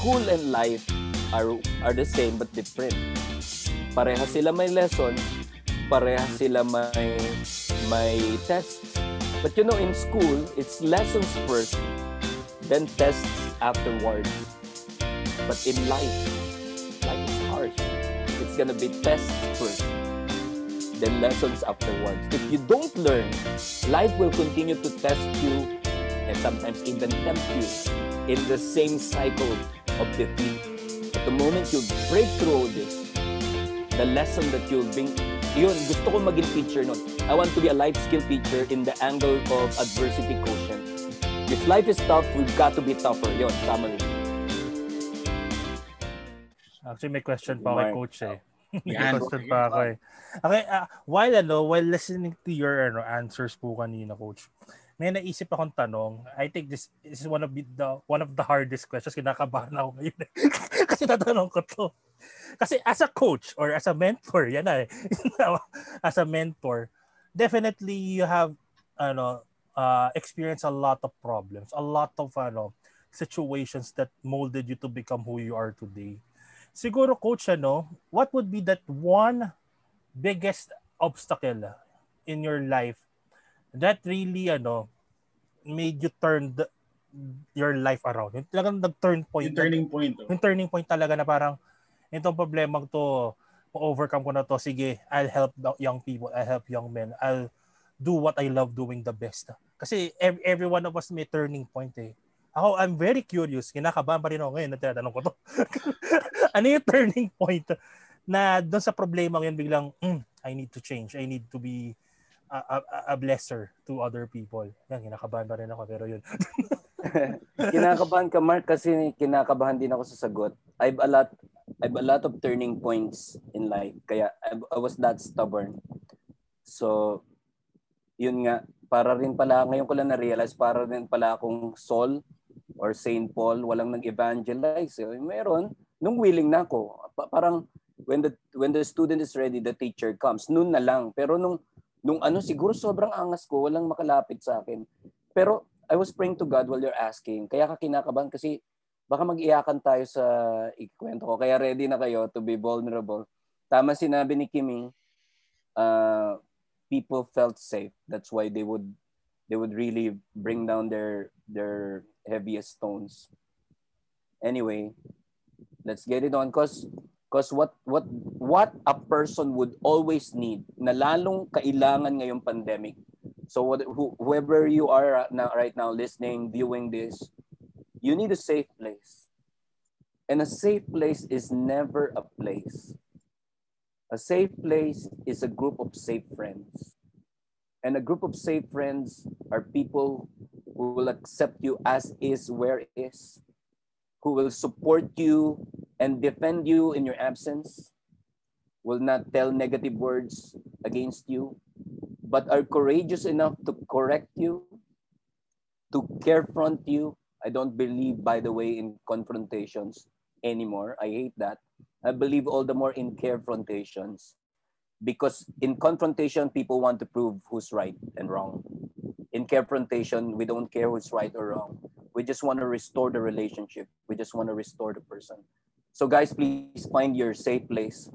school and life are are the same but different. Pareha sila may lesson, pareha sila may may tests. But you know, in school, it's lessons first, then tests afterwards. But in life, life is harsh. It's gonna be tests first, then lessons afterwards. If you don't learn, life will continue to test you and sometimes even tempt you in the same cycle of defeat. At the moment you break through this, the lesson that you'll bring yun, gusto ko maging teacher nun. I want to be a life skill teacher in the angle of adversity quotient. If life is tough, we've got to be tougher. Yun, summary. Actually, may question pa kay coach eh. may question pa ako eh. Okay, uh, while ano, while listening to your ano, answers po kanina, coach, may naisip akong tanong. I think this, is one of the one of the hardest questions. Kinakabahan ako ngayon. Eh. Kasi tatanong ko to. Kasi as a coach or as a mentor, yan na eh. as a mentor, definitely you have ano uh, experienced a lot of problems, a lot of ano situations that molded you to become who you are today. Siguro coach ano, what would be that one biggest obstacle in your life that really ano made you turn the, your life around. Yung talagang nag-turn point. Yung turning point. Oh. Yung turning point talaga na parang itong problema to, overcome ko na to, sige, I'll help the young people, I'll help young men, I'll do what I love doing the best. Kasi every, every one of us may turning point eh. Ako, I'm very curious. Kinakabahan pa rin ako ngayon na tinatanong ko to. ano yung turning point na doon sa problema ko yun biglang, mm, I need to change. I need to be a, a, a blesser to other people. Yan, kinakabahan pa rin ako. Pero yun. kinakabahan ka, Mark, kasi kinakabahan din ako sa sagot. I've a lot I have a lot of turning points in life. Kaya I, I was that stubborn. So, yun nga, para rin pala, ngayon ko lang na-realize, para rin pala akong Saul or Saint Paul, walang nag-evangelize. Eh, meron, nung willing na ako. Parang, when the when the student is ready, the teacher comes. Noon na lang. Pero nung, nung ano, siguro sobrang angas ko, walang makalapit sa akin. Pero I was praying to God while you're asking. Kaya ka kinakabahan kasi baka mag-iyakan tayo sa ikwento ko. Kaya ready na kayo to be vulnerable. Tama sinabi ni Kimi, uh, people felt safe. That's why they would they would really bring down their their heaviest stones. Anyway, let's get it on cause cause what what what a person would always need na lalong kailangan ngayong pandemic. So what, whoever you are now, right now listening, viewing this, you need a safe place. And a safe place is never a place. A safe place is a group of safe friends. And a group of safe friends are people who will accept you as is, where is, who will support you and defend you in your absence, will not tell negative words against you, but are courageous enough to correct you, to carefront you, I don't believe, by the way, in confrontations anymore. I hate that. I believe all the more in confrontations because in confrontation, people want to prove who's right and wrong. In confrontation, we don't care who's right or wrong. We just want to restore the relationship. We just want to restore the person. So guys, please find your safe place.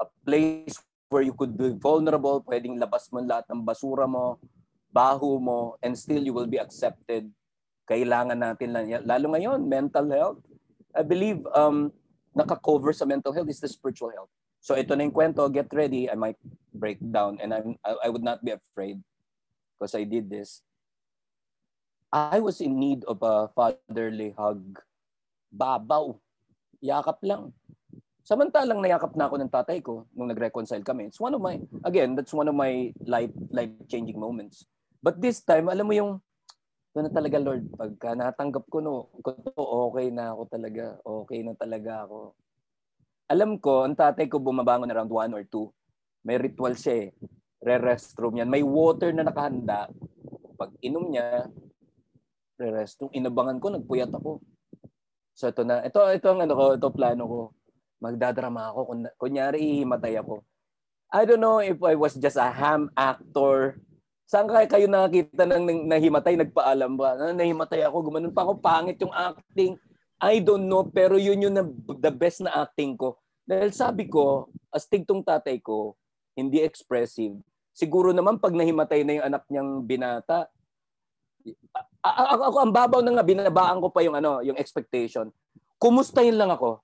A place where you could be vulnerable, pwedeng labas mo lahat ng basura mo, baho mo, and still you will be accepted kailangan natin lang yan. Lalo ngayon, mental health. I believe um, naka-cover sa mental health is the spiritual health. So ito na yung kwento, get ready, I might break down and I'm, I, I would not be afraid because I did this. I was in need of a fatherly hug. Babaw. Yakap lang. Samantalang nayakap na ako ng tatay ko nung nag-reconcile kami. It's one of my, again, that's one of my life life-changing moments. But this time, alam mo yung ito na talaga Lord, pagka natanggap ko no, okay na ako talaga. Okay na talaga ako. Alam ko, ang tatay ko bumabangon around 1 or 2. May ritual siya eh. Re-restroom yan. May water na nakahanda. Pag inom niya, re-restroom. Inabangan ko, nagpuyat ako. So ito na. Ito, ito ang ano ko, ito plano ko. Magdadrama ako. Kunyari, ihimatay ako. I don't know if I was just a ham actor Saan kaya kayo nakakita ng nahimatay, nagpaalam ba? Na, nahimatay ako, gumanon pa ako, pangit yung acting. I don't know, pero yun yung na, the best na acting ko. Dahil sabi ko, astig tong tatay ko, hindi expressive. Siguro naman pag nahimatay na yung anak niyang binata, ako, ako ang babaw na nga binabaan ko pa yung ano, yung expectation. Kumustahin lang ako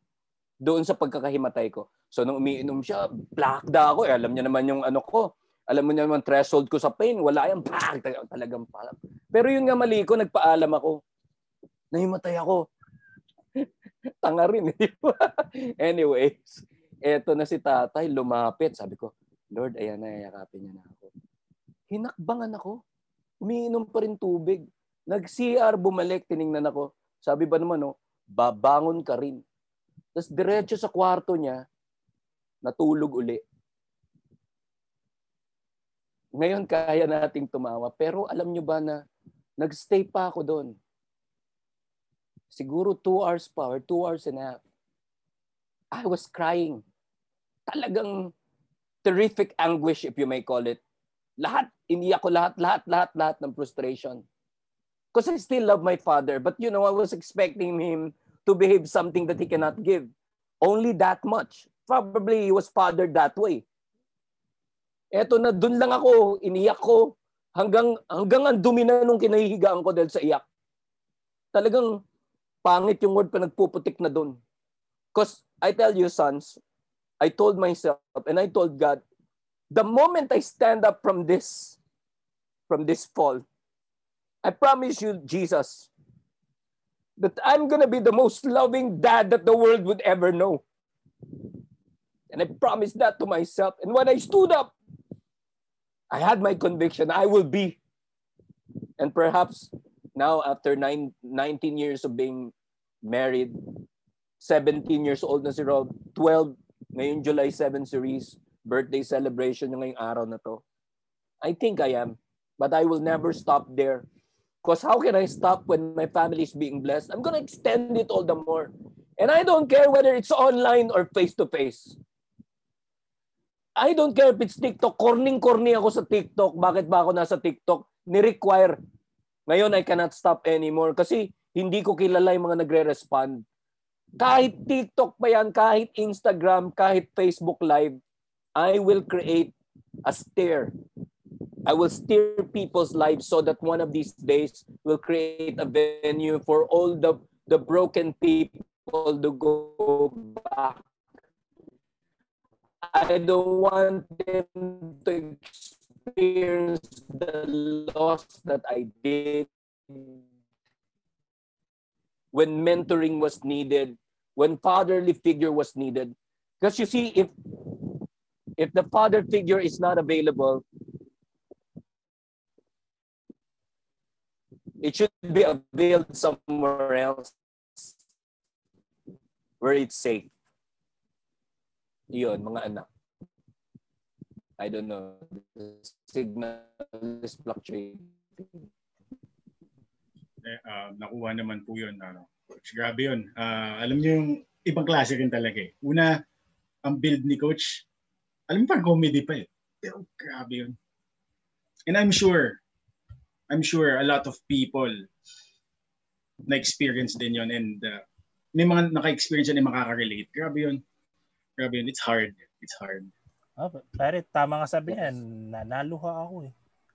doon sa pagkakahimatay ko. So nung umiinom siya, black da ako. Eh, alam niya naman yung ano ko. Alam mo niya naman threshold ko sa pain. Wala yan. Black, talagang palam. Pero yun nga mali ko, nagpaalam ako. Nahimatay ako. Tanga rin. Eh, Anyways, eto na si tatay, lumapit. Sabi ko, Lord, ayan na, yakapin niya na ako. Hinakbangan ako. Umiinom pa rin tubig. Nag-CR, bumalik, tiningnan ako. Sabi ba naman, no, babangon ka rin. Tapos diretso sa kwarto niya, natulog uli. Ngayon kaya nating tumawa. Pero alam nyo ba na nagstay pa ako doon siguro two hours pa or two hours and a half. I was crying. Talagang terrific anguish, if you may call it. Lahat, iniyak ko lahat, lahat, lahat, lahat ng frustration. Because I still love my father. But you know, I was expecting him to behave something that he cannot give. Only that much. Probably he was fathered that way. Eto na, dun lang ako, iniyak ko. Hanggang, hanggang ang dumi na nung kinahihigaan ko dahil sa iyak. Talagang Pangit yung word pa nagpuputik na doon. Because I tell you, sons, I told myself and I told God, the moment I stand up from this, from this fall, I promise you, Jesus, that I'm going to be the most loving dad that the world would ever know. And I promised that to myself. And when I stood up, I had my conviction I will be. And perhaps now after nine, 19 years of being married, 17 years old na si Rob, 12, ngayon July 7 series, birthday celebration ngayong araw na to. I think I am, but I will never stop there. Because how can I stop when my family is being blessed? I'm gonna extend it all the more. And I don't care whether it's online or face-to-face. I don't care if it's TikTok. Corning-corny ako sa TikTok. Bakit ba ako nasa TikTok? Ni-require ngayon, I cannot stop anymore kasi hindi ko kilala yung mga nagre-respond. Kahit TikTok pa yan, kahit Instagram, kahit Facebook Live, I will create a steer. I will steer people's lives so that one of these days will create a venue for all the, the broken people to go back. I don't want them to experience the loss that I did when mentoring was needed, when fatherly figure was needed. Because you see, if if the father figure is not available, it should be availed somewhere else where it's safe. Yun, mga anak. I don't know. The signal is fluctuating. Eh, uh, nakuha naman po yun. Ano. Coach, grabe yun. Uh, alam niyo yung ibang klase rin talaga eh. Una, ang build ni Coach, alam mo parang comedy pa eh. Pero grabe yun. And I'm sure, I'm sure a lot of people na-experience din yun and uh, may mga naka-experience yan na makaka-relate. Grabe yun. Grabe yun. It's hard. It's hard. Oh, pare, tama nga sabi niya, naluha ako eh.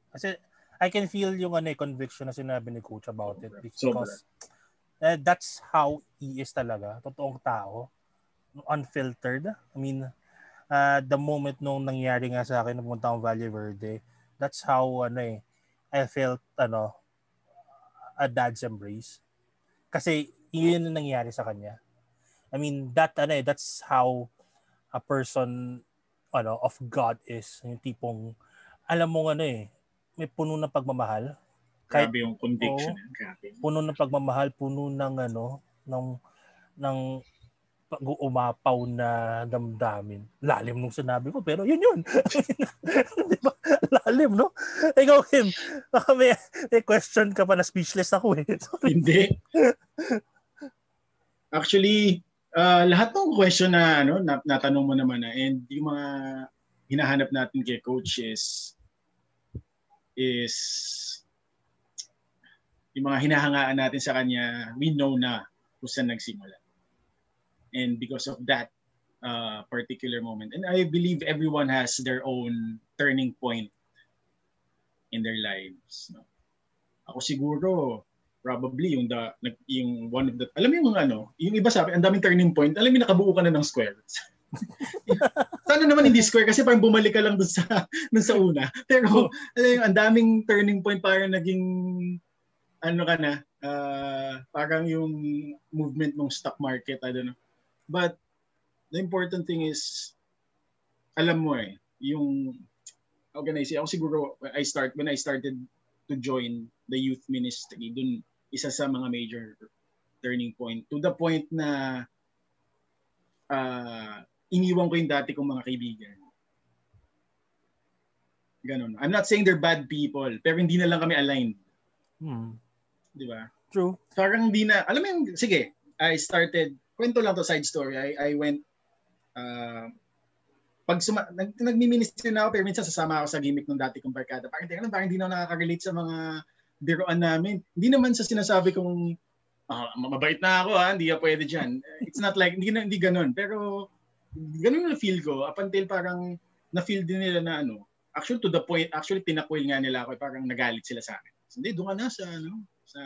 Kasi I can feel yung ano, eh, conviction na sinabi ni coach about it because uh, that's how he is talaga, totoong tao, unfiltered. I mean, uh, the moment nung nangyari nga sa akin na pumunta akong Valle Verde, that's how ano eh, I felt ano, a dad's embrace. Kasi yun yung nangyari sa kanya. I mean, that ano eh, that's how a person ano of God is yung tipong alam mo ano eh may puno ng pagmamahal kahit grabe yung conviction oh, grabe puno ng pagmamahal puno ng ano ng ng pag-uumapaw na damdamin. Lalim nung sinabi ko, pero yun yun. Di ba? Lalim, no? Ikaw, Kim, may, may question ka pa na speechless ako eh. Sorry. Hindi. Actually, uh, lahat ng question na ano na, natanong mo naman na and yung mga hinahanap natin kay coach is is yung mga hinahangaan natin sa kanya, we know na kung saan nagsimula. And because of that uh, particular moment, and I believe everyone has their own turning point in their lives. No? Ako siguro, probably yung the yung one of the alam mo yung ano yung iba sabi ang daming turning point alam mo nakabuo ka na ng square sana naman hindi square kasi parang bumalik ka lang dun sa dun sa una pero alam mo ang daming turning point para naging ano ka na uh, parang yung movement ng stock market I don't know but the important thing is alam mo eh yung organization ako siguro I start when I started to join the youth ministry dun isa sa mga major turning point to the point na uh, iniwan ko yung dati kong mga kaibigan. Ganon. I'm not saying they're bad people, pero hindi na lang kami aligned. Hmm. Di ba? True. Parang hindi na, alam mo yung, sige, I started, kwento lang to side story. I, I went, uh, pag suma, nag, nagmi-ministry na ako, pero minsan sasama ako sa gimmick ng dati kong barkada. Parang, parang, parang hindi na ako nakaka-relate sa mga biroan namin. Hindi naman sa sinasabi kong uh, mabait na ako ha, hindi ka pwede dyan. It's not like, hindi, hindi ganun. Pero ganun na feel ko up until parang na-feel din nila na ano, actually to the point, actually tinakwil nga nila ako, parang nagalit sila sa akin. Hindi, doon ka na sa ano, sa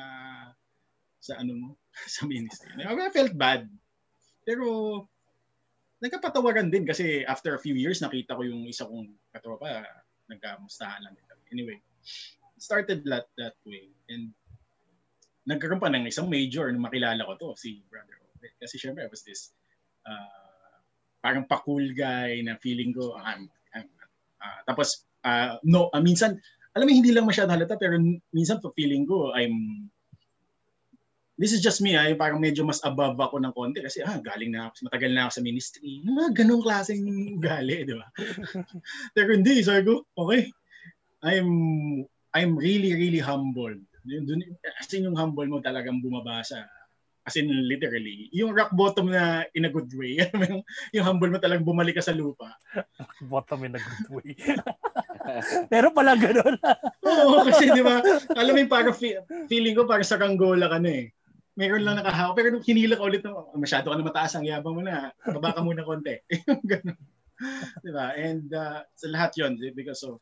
sa ano mo, sa ministry. I felt bad. Pero nagkapatawaran din kasi after a few years nakita ko yung isa kong katropa nagkamustahan lang din. Anyway, started that that way. And nagkaroon pa ng isang major nung makilala ko to, si Brother Obed. Kasi syempre, I was this uh, parang pa-cool guy na feeling ko, I'm, I'm, uh, tapos, uh, no, uh, minsan, alam mo, hindi lang masyado halata, pero minsan pa feeling ko, I'm, this is just me, ah, parang medyo mas above ako ng konti kasi ah, galing na ako, matagal na ako sa ministry. Ah, ganung klaseng gali, di ba? pero hindi, sabi ko, okay, I'm I'm really, really humbled. Dun, as in yung humble mo talagang bumaba sa, as in literally, yung rock bottom na in a good way. yung, yung humble mo talagang bumalik ka sa lupa. bottom in a good way. Pero pala ganun. Oo, kasi di ba, alam mo yung parang feeling ko parang sa Kanggola ka na eh. Meron lang nakahawak. Pero nung hinila ka ulit, oh, masyado ka na mataas ang yabang mo na. Baba ka muna konti. ganun. di ba? And uh, sa lahat yon because of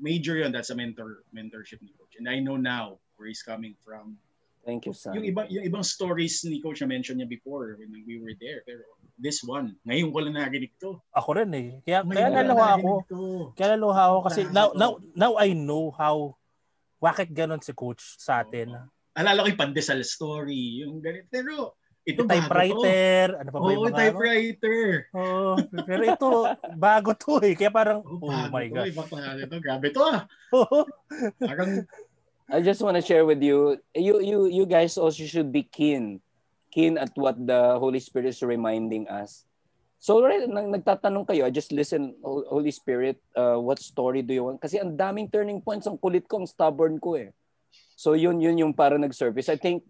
major yun. That's a mentor mentorship ni Coach. And I know now where he's coming from. Thank you, son. Yung, iba, yung ibang stories ni Coach na mention niya before when we were there. Pero this one, ngayon ko lang narinig to. Ako rin eh. Kaya, kaya naluha ako. To. Kaya naluha ako kasi now, now, now I know how bakit ganon si Coach sa atin. Alala ko yung pandesal story. Yung ganito. Pero ito typewriter, ano pa ba yung mga ano? typewriter. Oo, oh, pero ito bago to eh. Kaya parang oh, oh my god. Iba pa ito, grabe to ah. parang I just want to share with you, you you you guys also should be keen keen at what the Holy Spirit is reminding us. So right, nagtatanong kayo, I just listen, Holy Spirit, uh, what story do you want? Kasi ang daming turning points, ang kulit ko, ang stubborn ko eh. So yun, yun yung para nag-service. I think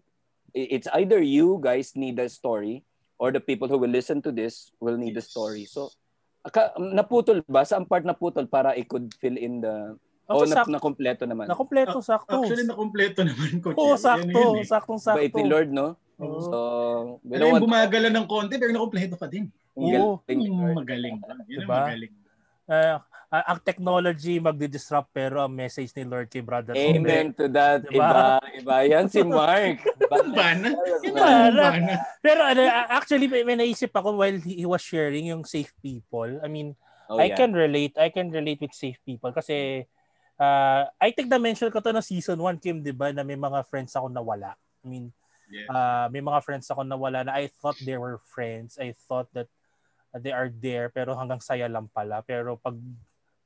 it's either you guys need a story or the people who will listen to this will need yes. a story. So, aka, naputol ba? Saan part naputol para I could fill in the Oh, na, sak- nakompleto naman. Nakompleto, sakto. Actually, nakompleto naman ko. Oo, oh, sakto. Yan, yan, eh. Saktong sakto. Bait ni Lord, no? Oh. So, we don't want... bumagala ng konti, pero nakompleto pa din. Oo. Oh, magaling. Yan diba? magaling. Uh, uh, ang technology magdi-disrupt pero ang message ni Lord kay Brother Amen Ome. to that. Diba? Iba, iba yan si Mark. Bana. Bana. Pero ano, actually, may, may naisip ako while he, he was sharing yung safe people. I mean, oh, I yeah. can relate. I can relate with safe people kasi uh, I think na-mention ko to na season 1, Kim, di ba, na may mga friends ako nawala. I mean, yeah. uh, may mga friends ako nawala na I thought they were friends. I thought that they are there pero hanggang saya lang pala. Pero pag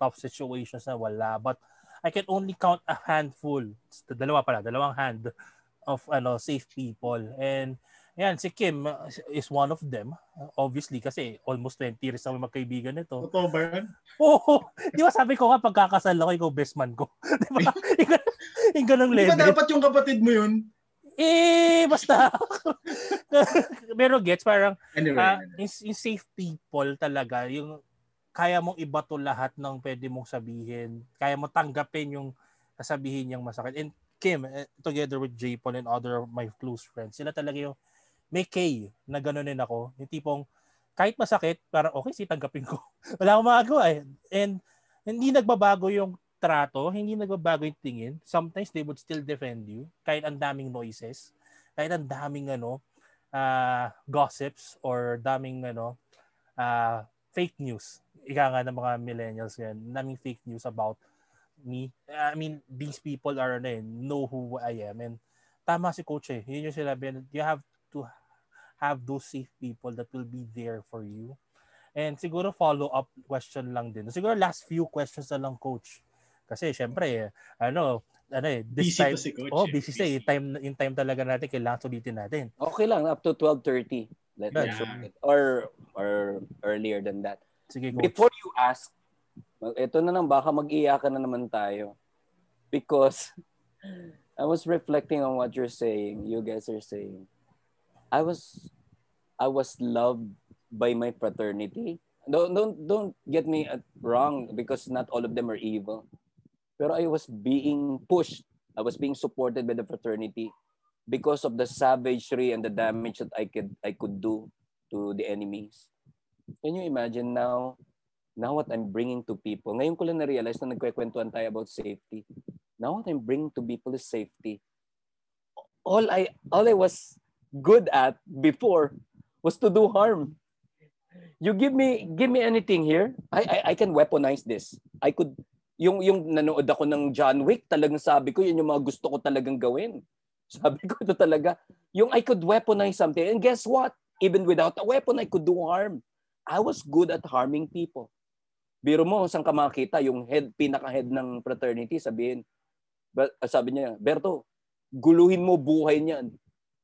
tough situations na wala. But I can only count a handful, dalawa pala, dalawang hand of ano safe people. And yan, si Kim is one of them. Obviously, kasi almost 20 years na magkaibigan nito. Totoo ba yan? Oo. Di ba sabi ko nga, pagkakasal ako, ikaw best man ko. Di ba? yung ganong level. Di ba dapat yung kapatid mo yun? Eh, basta. Pero gets, parang anyway, uh, yung, yung safe people talaga, yung kaya mong ibato lahat ng pwede mong sabihin. Kaya mo tanggapin yung sasabihin niyang masakit. And Kim, eh, together with J. And other of my close friends, sila talaga yung may K na gano'n din ako. Yung tipong, kahit masakit, parang okay, si tanggapin ko. Wala akong magagawa eh. And hindi nagbabago yung trato, hindi nagbabago yung tingin. Sometimes they would still defend you kahit ang daming noises, kahit ang daming ano, uh, gossips or daming ano, uh, fake news. Ika nga ng mga millennials yan, daming fake news about me. I mean, these people are ano, eh, know who I am. And tama si coach eh. Yun yung sinabi. You have to have those safe people that will be there for you. And siguro follow-up question lang din. Siguro last few questions na lang, coach. Kasi syempre, ano, ano eh, this busy time, si coach, oh, eh. busy, busy. Yung time, yung time talaga natin, kailangan sulitin natin. Okay lang, up to 12.30. Let, Yeah. let's it. Or, or earlier than that. Sige, coach. Before you ask, ito na lang, baka mag-iyakan na naman tayo. Because I was reflecting on what you're saying, you guys are saying. I was I was loved by my fraternity. Don't don't don't get me wrong because not all of them are evil. Pero I was being pushed. I was being supported by the fraternity because of the savagery and the damage that I could I could do to the enemies. Can you imagine now now what I'm bringing to people? Ngayon ko lang na-realize na nagkwekwentuhan tayo about safety. Now what I'm bringing to people is safety. All I all I was good at before was to do harm. You give me give me anything here, I I, I can weaponize this. I could yung yung nanood ako ng John Wick, talagang sabi ko yun yung mga gusto ko talagang gawin. Sabi ko ito talaga, yung I could weaponize something. And guess what? Even without a weapon, I could do harm. I was good at harming people. Biro mo, saan ka makita yung head, pinaka-head ng fraternity, sabihin, Ba- sabi niya, Berto, guluhin mo buhay niyan.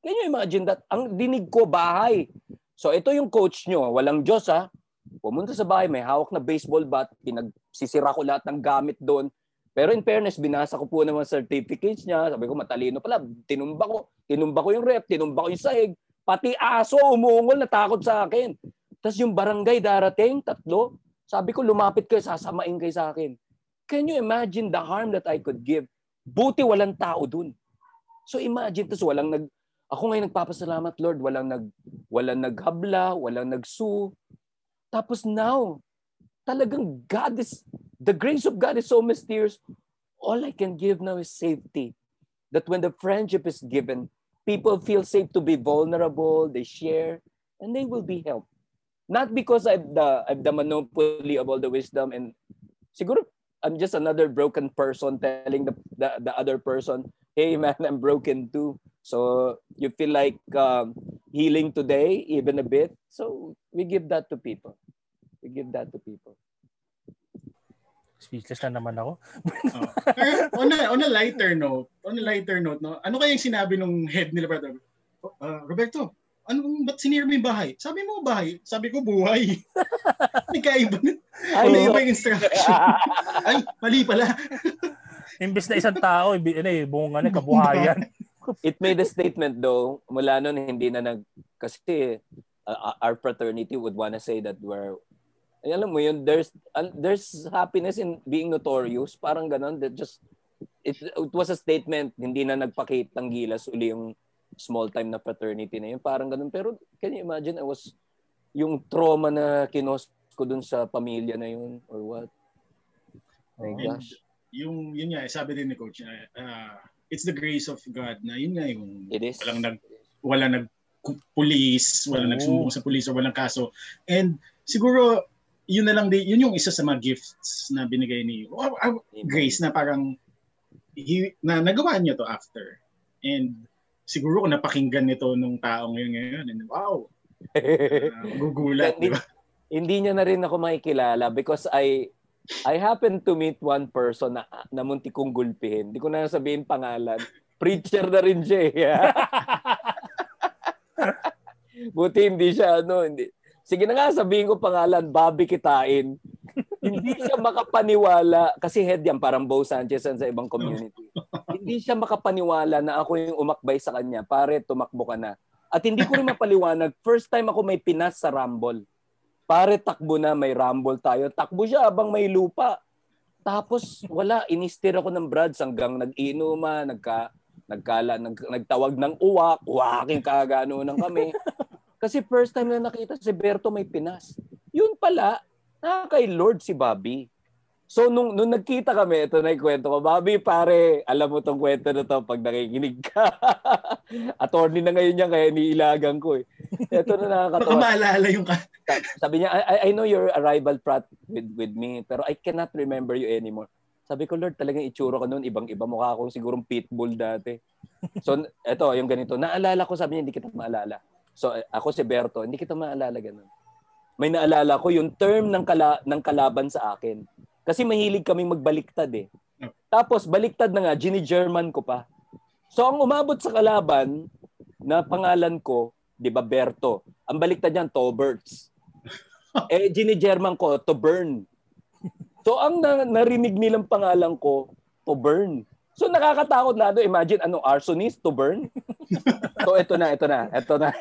Can you imagine that? Ang dinig ko, bahay. So ito yung coach nyo, walang Diyos ha. Pumunta sa bahay, may hawak na baseball bat, pinagsisira ko lahat ng gamit doon. Pero in fairness, binasa ko po naman certificates niya. Sabi ko, matalino pala. Tinumba ko. Tinumba ko yung rep, tinumba ko yung sahig. Pati aso, umuungol, natakot sa akin. Tapos yung barangay darating, tatlo. Sabi ko, lumapit kayo, sasamain kayo sa akin. Can you imagine the harm that I could give? Buti walang tao dun. So imagine, tapos walang nag, ako ngayon nagpapasalamat, Lord, walang nag, walang naghabla, walang nagsu. Tapos now, talagang God is, the grace of God is so mysterious. All I can give now is safety. That when the friendship is given, people feel safe to be vulnerable, they share, and they will be helped. Not because I've the I've the monopoly of all the wisdom and siguro I'm just another broken person telling the, the, the other person, hey man, I'm broken too. So you feel like um, healing today, even a bit. So we give that to people. We give that to people. Speechless na naman ako. Oh. On a, on a lighter note, on a lighter note, no, ano kaya yung sinabi nung head nila, brother? Uh, Roberto, ano, ba't sinira mo yung bahay? Sabi mo bahay. Sabi ko buhay. Nagkaiba na. Ay, Ano so- yung instruction? Ay, mali pala. Imbis na isang tao, ibi, ano eh, buong ano, kabuhayan. It made a statement though, mula nun hindi na nag, kasi uh, our fraternity would wanna say that we're, ay, alam mo yun, there's, uh, there's happiness in being notorious, parang ganon, that just, it, it was a statement, hindi na nagpakitang gilas uli yung small time na fraternity na yun, parang ganon. Pero can you imagine, I was, yung trauma na kinos ko dun sa pamilya na yun, or what? My And gosh. yung, yun nga, sabi din ni coach, uh, uh, it's the grace of God na yun nga yung It is. walang nag wala nag pulis, wala Oo. nagsumbong sa pulis o walang kaso. And siguro yun na lang din, yun yung isa sa mga gifts na binigay ni oh, ah, Grace na parang he, na nagawa niya to after. And siguro kung napakinggan nito nung taong yun ngayon, and wow, uh, gugulat, di ba? hindi niya na rin ako makikilala because I I happened to meet one person na, na munti kong gulpihin. Hindi ko na sabihin pangalan. Preacher na rin siya eh. Buti hindi siya ano, hindi. Sige na nga sabihin ko pangalan, Bobby Kitain. hindi siya makapaniwala kasi head yan parang Bo Sanchez sa ibang community. hindi siya makapaniwala na ako yung umakbay sa kanya. Pare, tumakbo ka na. At hindi ko rin mapaliwanag, first time ako may pinas sa Rumble. Pare, takbo na, may Rumble tayo. Takbo siya abang may lupa. Tapos wala, inistir ako ng brads hanggang nag-inuma, nagka, nagkala, nag, nagtawag ng uwak, uwaking kagano ng kami. Kasi first time na nakita si Berto may Pinas. Yun pala, na kay Lord si Bobby. So nung, nung nagkita kami, ito na yung kwento ko. Bobby, pare, alam mo tong kwento na to pag nakikinig ka. Attorney na ngayon niya kaya niilagan ko eh. Ito na nakakatawa. Baka maalala yung ka. Sabi niya, I, I know your arrival prat with, with me, pero I cannot remember you anymore. Sabi ko, Lord, talagang itsura ko noon, ibang-iba. Mukha akong sigurong pitbull dati. So, ito, yung ganito. Naalala ko, sabi niya, hindi kita maalala. So, ako si Berto, hindi kita maalala ganun. May naalala ko yung term ng, kala, ng kalaban sa akin kasi mahilig kaming magbaliktad eh. Tapos baliktad na nga, gini-German ko pa. So ang umabot sa kalaban na pangalan ko, 'di ba Berto? Ang baliktad niyan Toberts. eh gini-German ko to burn. So ang na- narinig nilang pangalan ko, to burn. So nakakatakot na do. Imagine ano arsonist to burn. so ito na, ito na, ito na.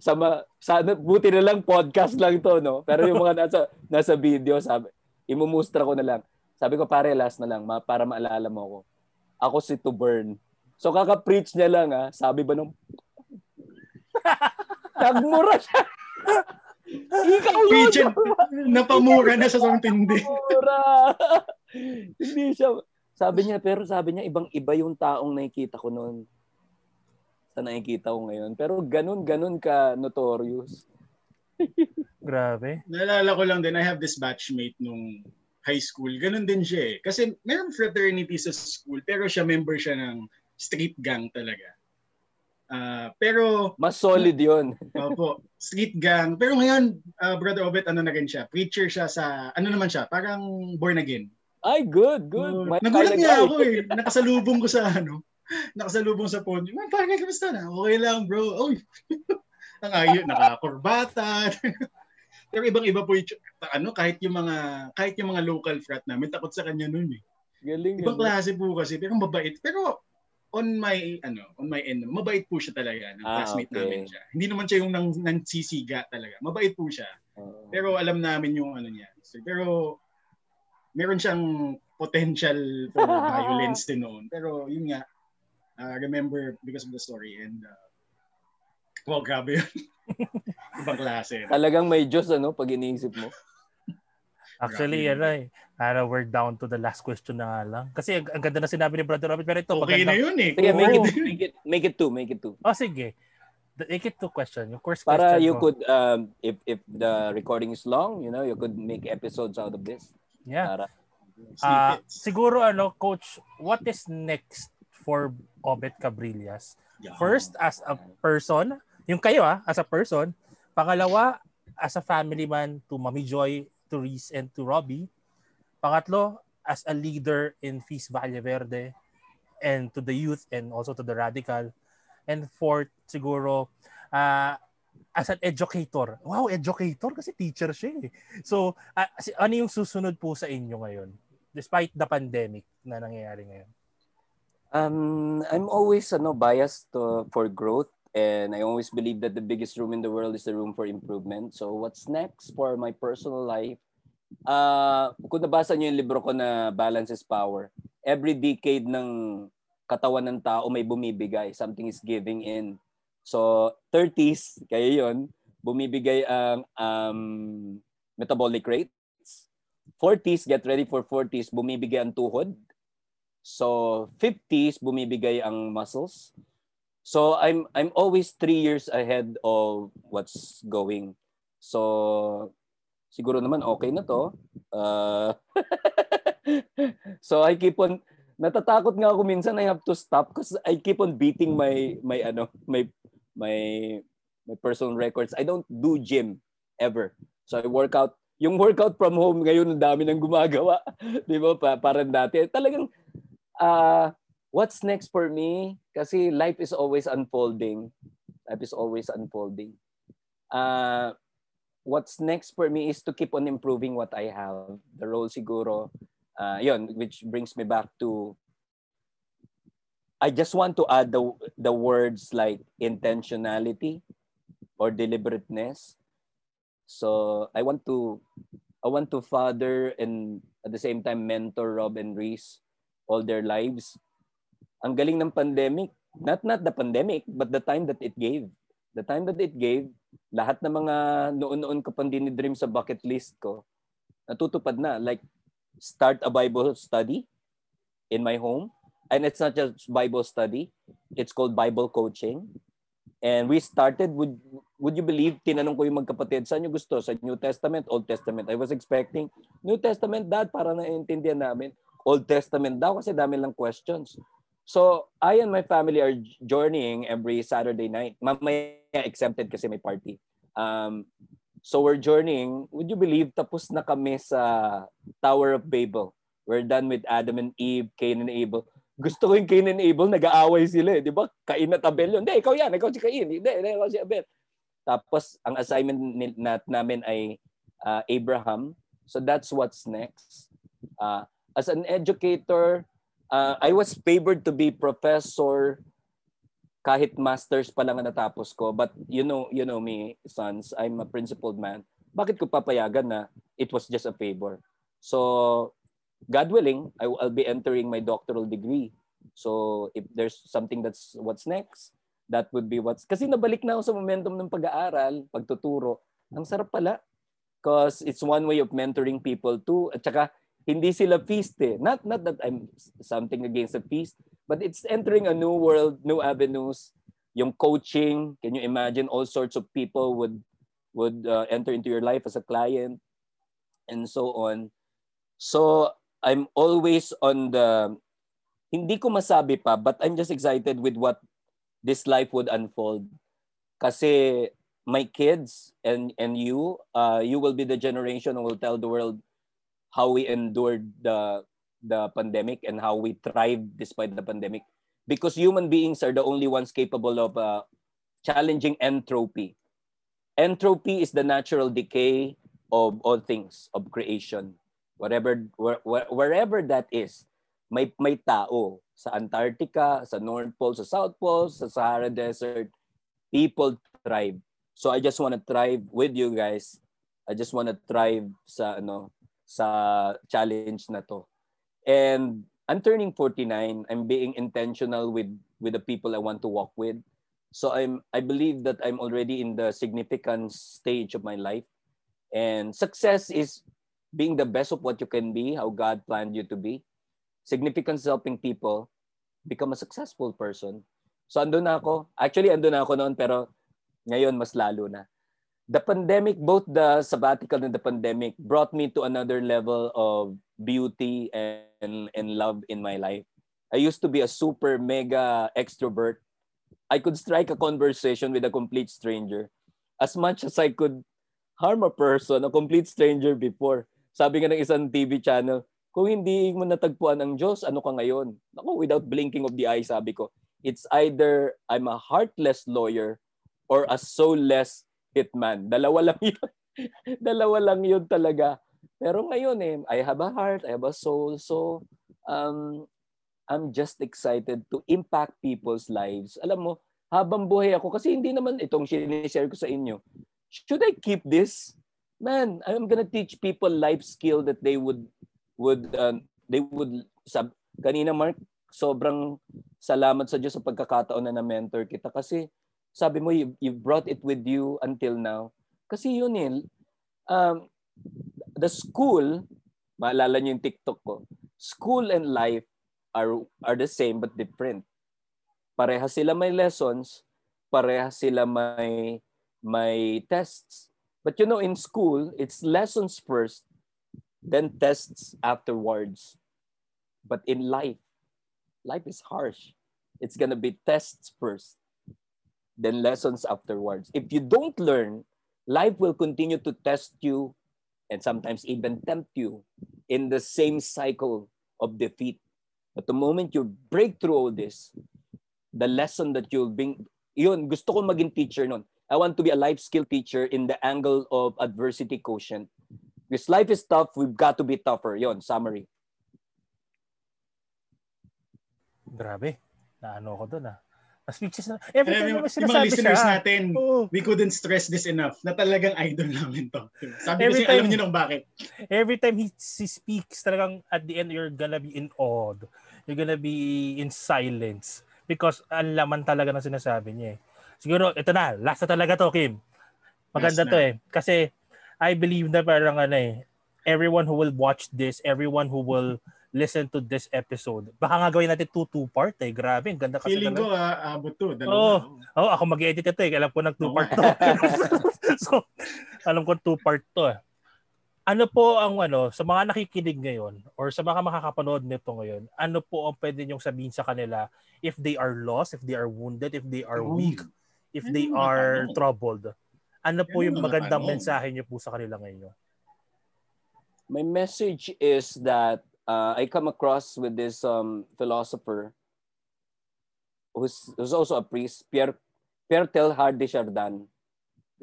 Sama, sana buti na lang podcast lang to, no? Pero yung mga nasa nasa video sabi, imumustra ko na lang. Sabi ko, pare, last na lang, ma, para maalala mo ako. Ako si to burn. So kaka-preach niya lang, ha? sabi ba nung... Nagmura siya. Ikaw yun! Preacher, napamura na sa isang tindi. Hindi siya... Sabi niya, pero sabi niya, ibang-iba yung taong nakikita ko noon sa nakikita ko ngayon. Pero ganun, ganun ka notorious. Grabe. Naalala ko lang din, I have this batchmate nung high school. Ganun din siya eh. Kasi meron fraternity sa school, pero siya member siya ng street gang talaga. Uh, pero... Mas solid yun. Opo, street gang. Pero ngayon, uh, Brother Obet, ano na rin siya? Preacher siya sa, ano naman siya? Parang born again. Ay, good, good. Uh, nagulat niya ako eh. Nakasalubong ko sa ano, nakasalubong sa phone. Man, parang kamusta na? Okay lang, bro. Oy. ang ayo, nakakurbata. Pero ibang-iba po yung, ano, kahit yung mga kahit yung mga local frat namin, takot sa kanya noon eh. Galing. Ibang klase po kasi, pero mabait. Pero on my ano, on my end, mabait po siya talaga ng ah, classmate okay. namin siya. Hindi naman siya yung nang nansisiga talaga. Mabait po siya. Uh, pero alam namin yung ano niya. So, pero meron siyang potential for violence din noon. Pero yun nga, uh, remember because of the story and uh, Wow, grabe yun. Ibang klase. Talagang may Diyos ano, pag iniisip mo. Actually, yan eh. Para we're down to the last question na nga lang. Kasi ang, ang ganda na sinabi ni Brother Robert. Pero ito, okay maganda. na yun eh. Sige, make it, make it, make it two, make it two. Oh, sige. Make it two question. Yung first Para question you ko. could, um, if if the recording is long, you know, you could make episodes out of this. Yeah. Para, uh, siguro ano, Coach, what is next for Obet Cabrillas? Yeah. First, as a person, yung kayo ah, as a person. Pangalawa, as a family man to Mami Joy, to Reese, and to Robbie. Pangatlo, as a leader in Feast Valle Verde and to the youth and also to the radical. And fourth, siguro, uh, as an educator. Wow, educator kasi teacher siya eh. So, uh, ano yung susunod po sa inyo ngayon? Despite the pandemic na nangyayari ngayon. Um, I'm always ano, biased to, for growth And I always believe that the biggest room in the world is the room for improvement. So what's next for my personal life? Uh, kung nabasa niyo yung libro ko na Balance is Power, every decade ng katawan ng tao may bumibigay. Something is giving in. So 30s, kaya yon bumibigay ang um, metabolic rates. 40s, get ready for 40s, bumibigay ang tuhod. So 50s, bumibigay ang muscles. So I'm I'm always three years ahead of what's going. So siguro naman okay na to. Uh, so I keep on natatakot nga ako minsan I have to stop because I keep on beating my my ano my my my personal records. I don't do gym ever. So I work out yung workout from home ngayon ang dami nang gumagawa. 'Di ba? Pa, parang dati talagang uh, what's next for me? Kasi life is always unfolding. Life is always unfolding. Uh, what's next for me is to keep on improving what I have. The role siguro, uh, yun, which brings me back to, I just want to add the, the words like intentionality or deliberateness. So I want to, I want to father and at the same time mentor Rob and Reese all their lives ang galing ng pandemic. Not not the pandemic, but the time that it gave. the time that it gave, lahat ng mga noon-noon ko pang dinidream sa bucket list ko, natutupad na. Like, start a Bible study in my home. And it's not just Bible study. It's called Bible coaching. And we started, would, would you believe, tinanong ko yung magkapatid, saan nyo gusto? Sa New Testament, Old Testament? I was expecting, New Testament, Dad, para naiintindihan namin. Old Testament daw kasi dami lang questions. So, I and my family are journeying every Saturday night. Mamaya exempted kasi may party. Um, so we're journeying. Would you believe, tapos na kami sa Tower of Babel. We're done with Adam and Eve, Cain and Abel gusto ko yung Cain and Abel, nag-aaway sila eh. Di ba? Cain at Abel yun. Hindi, ikaw yan. Ikaw si Cain. Hindi, ikaw si Abel. Tapos, ang assignment nat namin ay uh, Abraham. So that's what's next. Uh, as an educator, uh, I was favored to be professor kahit masters pa lang natapos ko. But you know, you know me, sons, I'm a principled man. Bakit ko papayagan na it was just a favor? So God willing, I, will be entering my doctoral degree. So if there's something that's what's next, that would be what's... Kasi nabalik na ako sa momentum ng pag-aaral, pagtuturo. Ang sarap pala. Because it's one way of mentoring people too. At saka, hindi sila feast eh. Not, not that I'm something against a feast, but it's entering a new world, new avenues. Yung coaching, can you imagine all sorts of people would would uh, enter into your life as a client and so on. So I'm always on the hindi ko masabi pa but I'm just excited with what this life would unfold. Kasi my kids and and you uh you will be the generation who will tell the world how we endured the the pandemic and how we thrived despite the pandemic. Because human beings are the only ones capable of uh, challenging entropy. Entropy is the natural decay of all things of creation. Whatever where, wherever that is may may tao. Sa Antarctica sa North Pole sa South Pole sa Sahara Desert people thrive. So I just want to thrive with you guys. I just want to thrive sa ano sa challenge na to and I'm turning 49 I'm being intentional with with the people I want to walk with so I'm I believe that I'm already in the significant stage of my life and success is being the best of what you can be, how God planned you to be. Significance helping people become a successful person. So andun na ako. Actually, andun na ako noon pero ngayon mas lalo na. The pandemic, both the sabbatical and the pandemic brought me to another level of beauty and, and love in my life. I used to be a super mega extrovert. I could strike a conversation with a complete stranger as much as I could harm a person, a complete stranger before. Sabi nga ng isang TV channel, kung hindi mo natagpuan ang Diyos, ano ka ngayon? Ako, without blinking of the eye, sabi ko, it's either I'm a heartless lawyer or a soulless hitman. Dalawa lang yun. Dalawa lang yun talaga. Pero ngayon eh, I have a heart, I have a soul. So, um, I'm just excited to impact people's lives. Alam mo, habang buhay ako, kasi hindi naman itong sinishare ko sa inyo, should I keep this? man, I'm gonna teach people life skill that they would would uh, they would sab kanina Mark sobrang salamat sa Diyos sa pagkakataon na na-mentor kita kasi sabi mo you, you brought it with you until now kasi yun eh um, the school maalala niyo yung TikTok ko school and life are are the same but different pareha sila may lessons pareha sila may may tests But you know, in school, it's lessons first, then tests afterwards. But in life, life is harsh. It's gonna be tests first, then lessons afterwards. If you don't learn, life will continue to test you and sometimes even tempt you in the same cycle of defeat. But the moment you break through all this, the lesson that you'll bring, yun, gusto ko maging teacher nun. I want to be a life skill teacher in the angle of adversity quotient. Because life is tough, we've got to be tougher. Yon, summary. Grabe. Naano ko doon ah. Speeches na. Every time may sinasabi mga listeners siya. natin, oh. we couldn't stress this enough na talagang idol namin to. Sabi every kasi time, alam niyo nang bakit. Every time he, he speaks, talagang at the end, you're gonna be in awe. You're gonna be in silence. Because ang laman talaga ng sinasabi niya eh. siguro, ito na, last na talaga to, Kim. Maganda to eh. Kasi, I believe na parang ano eh, everyone who will watch this, everyone who will listen to this episode. Baka nga gawin natin two two-part eh. Grabe, ang ganda kasi. Feeling ko uh, abot to. Dalawa. Oo. Oh, oh, ako mag-edit ito eh. Alam ko nag two-part to. so, alam ko two-part to eh. Ano po ang ano, sa mga nakikinig ngayon or sa mga makakapanood nito ngayon, ano po ang pwede niyong sabihin sa kanila if they are lost, if they are wounded, if they are weak, if they are troubled? Ano po yung magandang mensahe niyo po sa kanila ngayon? My message is that uh, I come across with this um, philosopher who's, who's also a priest, Pierre, Pierre Teilhard de Chardin.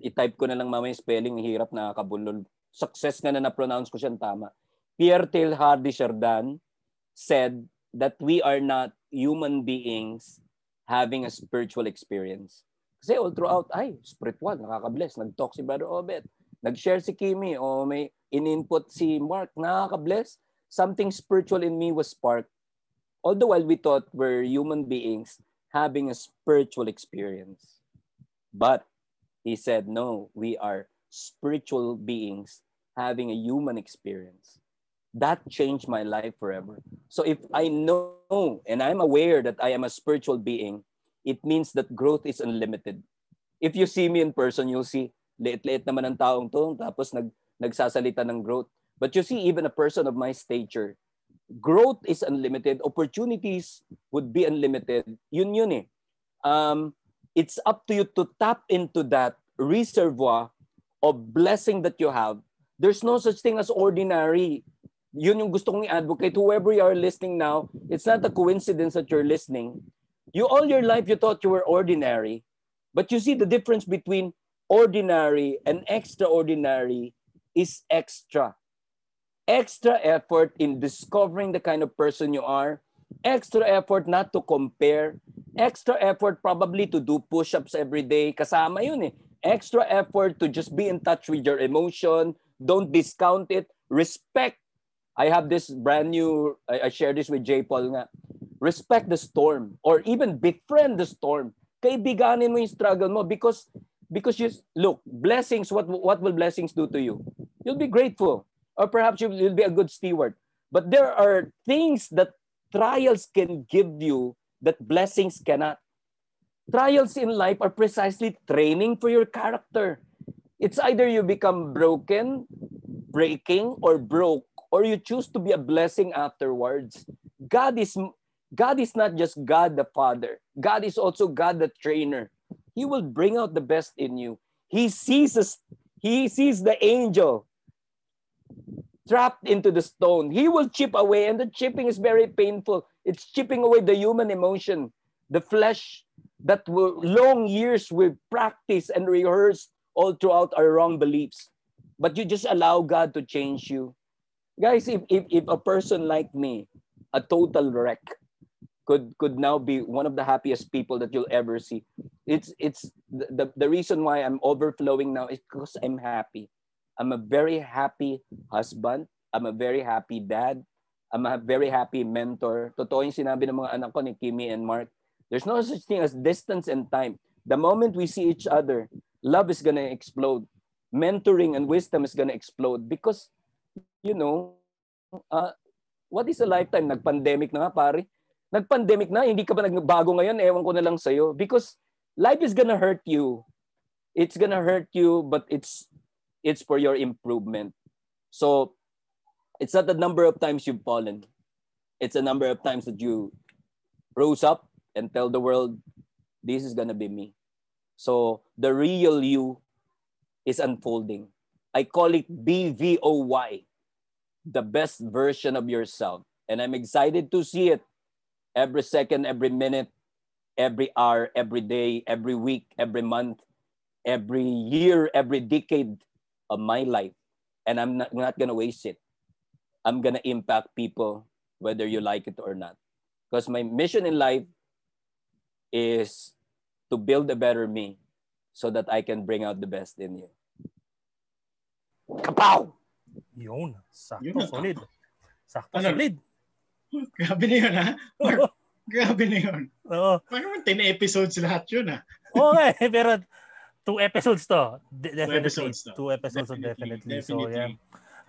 I-type ko na lang mamaya spelling, hirap na kabulol. Success nga na na-pronounce ko siyang tama. Pierre Teilhard de Chardin said that we are not human beings having a spiritual experience. Kasi all throughout, ay, spiritual, nakaka-bless. Nag-talk si Brother Obet. Nag-share si Kimi o may in-input si Mark, nakaka-bless something spiritual in me was sparked. The while we thought we're human beings having a spiritual experience. But he said, no, we are spiritual beings having a human experience. That changed my life forever. So if I know and I'm aware that I am a spiritual being, it means that growth is unlimited. If you see me in person, you'll see, late-late naman ang taong to, tapos nag, nagsasalita ng growth. But you see, even a person of my stature, growth is unlimited. Opportunities would be unlimited. Yun yun eh. Um, it's up to you to tap into that reservoir of blessing that you have. There's no such thing as ordinary. Yun yung gusto kong i-advocate. Whoever you are listening now, it's not a coincidence that you're listening. You all your life you thought you were ordinary, but you see the difference between ordinary and extraordinary is extra extra effort in discovering the kind of person you are, extra effort not to compare, extra effort probably to do push-ups every day. Kasama yun eh. Extra effort to just be in touch with your emotion. Don't discount it. Respect. I have this brand new, I, I share this with J. Paul nga. Respect the storm or even befriend the storm. Kaibiganin mo yung struggle mo because because you look, blessings, what what will blessings do to you? You'll be grateful or perhaps you'll be a good steward. But there are things that trials can give you that blessings cannot. Trials in life are precisely training for your character. It's either you become broken, breaking, or broke, or you choose to be a blessing afterwards. God is God is not just God the Father. God is also God the trainer. He will bring out the best in you. He sees us, he sees the angel trapped into the stone. He will chip away, and the chipping is very painful. It's chipping away the human emotion, the flesh that will, long years we've practiced and rehearsed all throughout our wrong beliefs. But you just allow God to change you. Guys, if, if, if a person like me, a total wreck, could could now be one of the happiest people that you'll ever see. It's it's the, the, the reason why I'm overflowing now is because I'm happy. I'm a very happy husband. I'm a very happy dad. I'm a very happy mentor. Totoo yung sinabi ng mga anak ko ni Kimi and Mark. There's no such thing as distance and time. The moment we see each other, love is gonna explode. Mentoring and wisdom is gonna explode because, you know, uh, what is a lifetime? Nag-pandemic na nga, pare. Nag-pandemic na, hindi ka pa nagbago ngayon, ewan ko na lang sa'yo. Because life is gonna hurt you. It's gonna hurt you, but it's it's for your improvement. So it's not the number of times you've fallen. It's the number of times that you rose up and tell the world, this is gonna be me. So the real you is unfolding. I call it BVOY, the best version of yourself. And I'm excited to see it every second, every minute, every hour, every day, every week, every month, every year, every decade of my life and I'm not, not going to waste it. I'm going to impact people whether you like it or not. Because my mission in life is to build a better me so that I can bring out the best in you. Kapow! Yun. Sakto, yun solid. Sakto, ano? solid. Grabe na yun, ha? Grabe na yun. Oo. Parang 10 episodes lahat yun ah. Oo nga eh, pero two episodes to. De- definitely. Two episodes to. Two episodes definitely. Definitely. So yeah.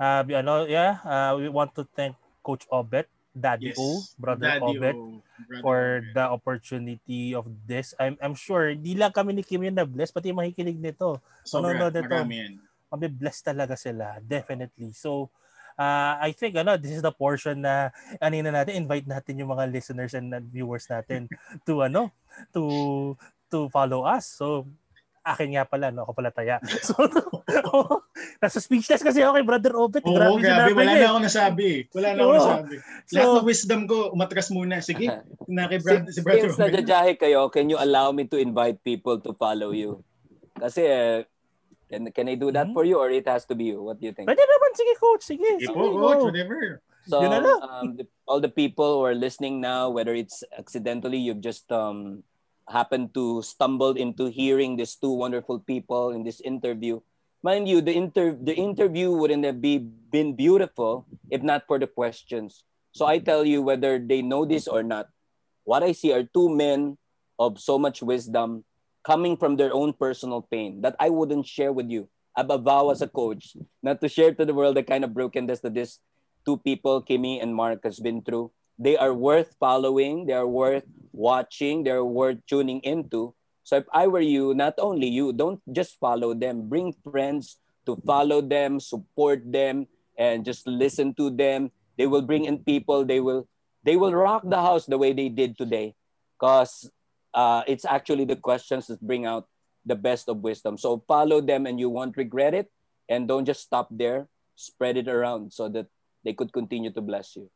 Uh, ano, yeah, uh, we want to thank Coach Obet, Daddy Yes. O, Brother Daddy Obet, O, Brother for Obet. the opportunity of this. I'm I'm sure hindi lang kami ni Kim yung na-bless, pati makikinig nito. Sobra, ano, dito? marami yan. Mabibless talaga sila, definitely. So, uh, I think ano, this is the portion na ano na natin, invite natin yung mga listeners and viewers natin to ano, to to follow us. So, akin nga pala, no? Ako pala taya. So, nasa speechless kasi ako kay Brother Obet. Oo, grabe, grabe. Wala niya na eh. ako nasabi. Wala na ako nasabi. Lahat So, ng wisdom ko, umatras muna. Sige, na kay Brad, si Brother Since Robert. nadyajahe kayo, can you allow me to invite people to follow you? Kasi, eh, can, can I do that Mhm. for you or it has to be you? What do you think? pwede naman, sige coach, sige. Sige sige, po, go. coach, whatever. So, um, the, all the people who are listening now, whether it's accidentally, you've just um, happened to stumble into hearing these two wonderful people in this interview. Mind you, the inter the interview wouldn't have be, been beautiful if not for the questions. So I tell you, whether they know this or not, what I see are two men of so much wisdom coming from their own personal pain that I wouldn't share with you. I vow as a coach not to share to the world the kind of brokenness that these two people, Kimmy and Mark, has been through. They are worth following. They are worth watching. They are worth tuning into. So if I were you, not only you, don't just follow them. Bring friends to follow them, support them, and just listen to them. They will bring in people. They will they will rock the house the way they did today, because uh, it's actually the questions that bring out the best of wisdom. So follow them, and you won't regret it. And don't just stop there. Spread it around so that they could continue to bless you.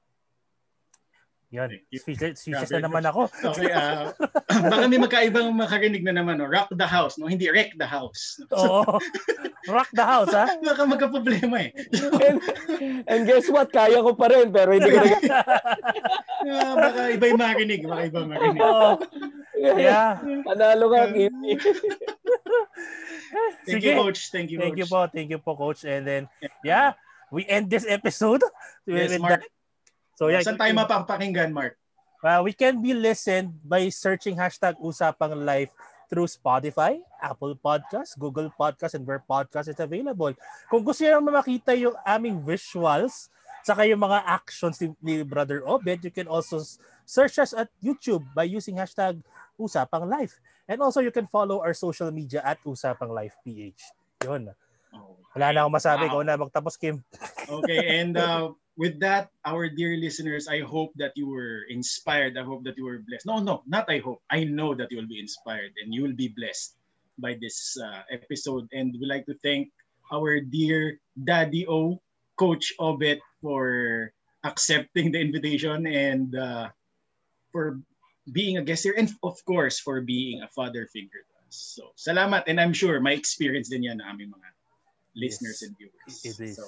You. Speechless, speechless na naman ako. Okay, ah baka may magkaibang makarinig na naman, no? rock the house, no? hindi wreck the house. Oo. Rock the house, ha? Baka magka-problema eh. and, and guess what? Kaya ko pa rin, pero hindi ko na Ah, baka iba yung marinig, baka iba yung marinig. Oo. Yeah. Panalo ka, Kimmy. Thank Sige. you, Coach. Thank you, Thank you Coach. po, thank you po, Coach. And then, yeah, we end this episode. with- Yes, with Mark. that. So, yeah, Saan tayo mapapakinggan, Mark? Uh, we can be listened by searching hashtag Usapang Life through Spotify, Apple Podcasts, Google Podcasts, and where podcast is available. Kung gusto nyo naman makita yung aming visuals, saka yung mga actions ni, ni Brother Obed, you can also search us at YouTube by using hashtag Usapang Life. And also, you can follow our social media at Usapang Life PH. Yun. Wala na akong masabi. Ikaw Wow. na magtapos, Kim. Okay, and uh, with that, our dear listeners, I hope that you were inspired. I hope that you were blessed. No, no, not I hope. I know that you will be inspired and you will be blessed by this uh, episode. And we'd like to thank our dear Daddy O, Coach Obet, for accepting the invitation and uh, for being a guest here. And of course, for being a father figure to us. So, salamat. And I'm sure my experience din yan na aming mga listeners Yes, and viewers. it is. So,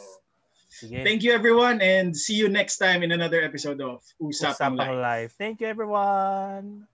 Sige. Thank you everyone and see you next time in another episode of Usapang Usapang Live. Life. Thank you, everyone.